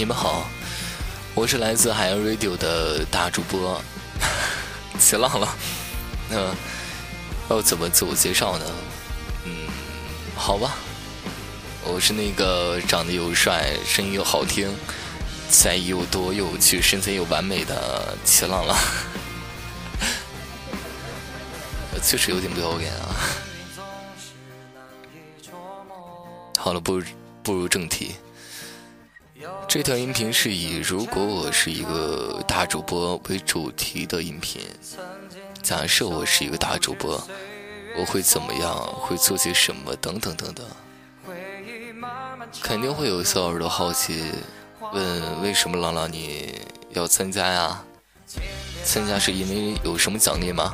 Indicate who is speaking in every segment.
Speaker 1: 你们好，我是来自海洋 Radio 的大主播，起浪了。那要怎么自我介绍呢？嗯，好吧，我是那个长得又帅、声音又好听、才艺又多又有趣、身材又完美的齐浪了。确实有点不要脸啊。好了，不如步入正题。这条音频是以“如果我是一个大主播”为主题的音频。假设我是一个大主播，我会怎么样？会做些什么？等等等等。肯定会有小耳朵好奇，问为什么朗朗你要参加呀？参加是因为有什么奖励吗？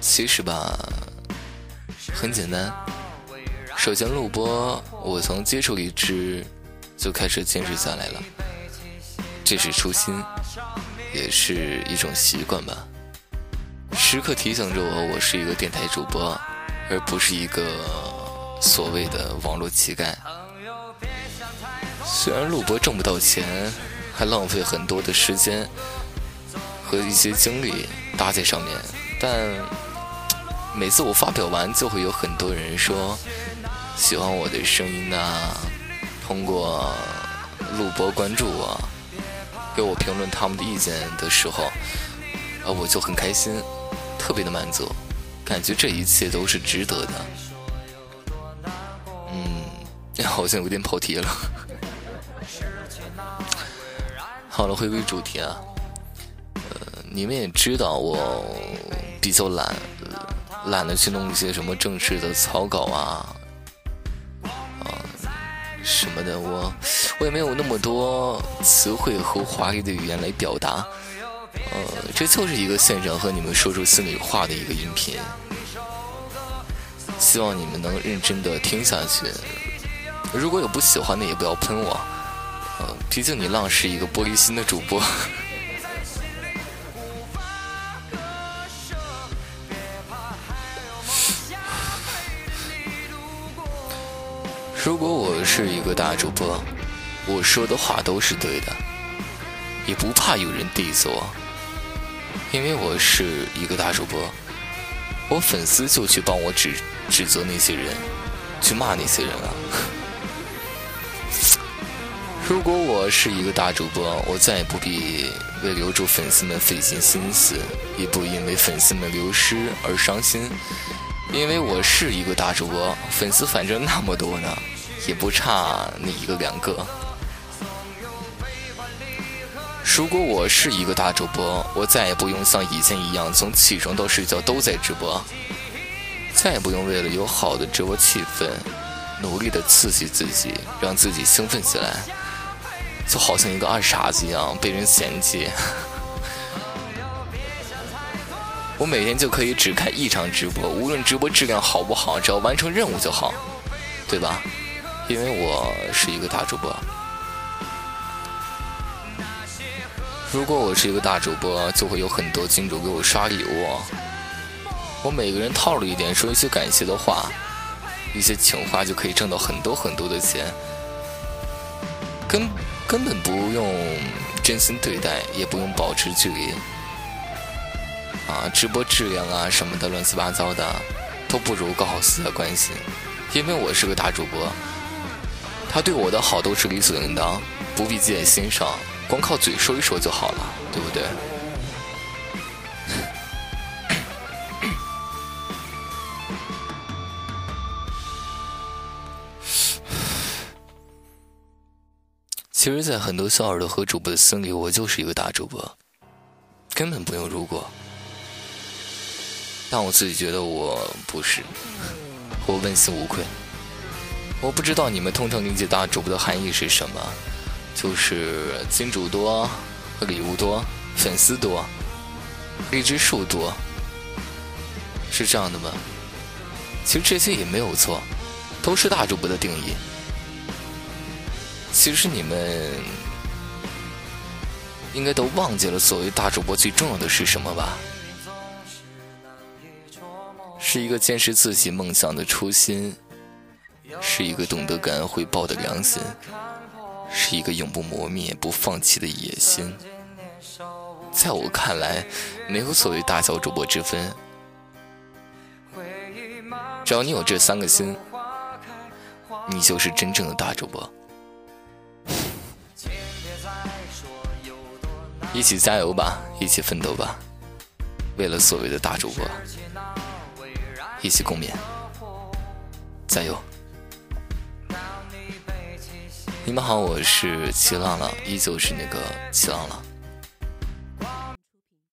Speaker 1: 其实吧，很简单。首先，录播我从接触荔枝就开始坚持下来了，这是初心，也是一种习惯吧。时刻提醒着我，我是一个电台主播，而不是一个所谓的网络乞丐。虽然录播挣不到钱，还浪费很多的时间和一些精力搭在上面，但每次我发表完，就会有很多人说。喜欢我的声音呐，通过录播关注我，给我评论他们的意见的时候，啊，我就很开心，特别的满足，感觉这一切都是值得的。嗯，好像有点跑题了。好了，回归主题啊，呃，你们也知道我比较懒，懒得去弄一些什么正式的草稿啊。什么的，我我也没有那么多词汇和华丽的语言来表达，呃，这就是一个现场和你们说出心里话的一个音频，希望你们能认真的听下去。如果有不喜欢的，也不要喷我，呃，毕竟你浪是一个玻璃心的主播。如果我是一个大主播，我说的话都是对的，也不怕有人 diss 我，因为我是一个大主播，我粉丝就去帮我指指责那些人，去骂那些人了。如果我是一个大主播，我再也不必为留住粉丝们费尽心思，也不因为粉丝们流失而伤心。因为我是一个大主播，粉丝反正那么多呢，也不差那一个两个。如果我是一个大主播，我再也不用像以前一样从起床到睡觉都在直播，再也不用为了有好的直播气氛，努力的刺激自己，让自己兴奋起来，就好像一个二傻子一样被人嫌弃。我每天就可以只开一场直播，无论直播质量好不好，只要完成任务就好，对吧？因为我是一个大主播。如果我是一个大主播，就会有很多金主给我刷礼物。我每个人套路一点，说一些感谢的话，一些情话，就可以挣到很多很多的钱。根根本不用真心对待，也不用保持距离。啊，直播质量啊什么的乱七八糟的，都不如高好四的关系，因为我是个大主播，他对我的好都是理所应当，不必记在心上，光靠嘴说一说就好了，对不对？其实，在很多小耳朵和主播的心里，我就是一个大主播，根本不用如果。但我自己觉得我不是，我问心无愧。我不知道你们通常理解大主播的含义是什么，就是金主多、礼物多、粉丝多、荔枝数多，是这样的吗？其实这些也没有错，都是大主播的定义。其实你们应该都忘记了，所谓大主播最重要的是什么吧？是一个坚持自己梦想的初心，是一个懂得感恩回报的良心，是一个永不磨灭、不放弃的野心。在我看来，没有所谓大小主播之分，只要你有这三个心，你就是真正的大主播。一起加油吧，一起奋斗吧，为了所谓的大主播，一起共勉，加油！你们好，我是齐浪浪，依旧是那个齐浪浪。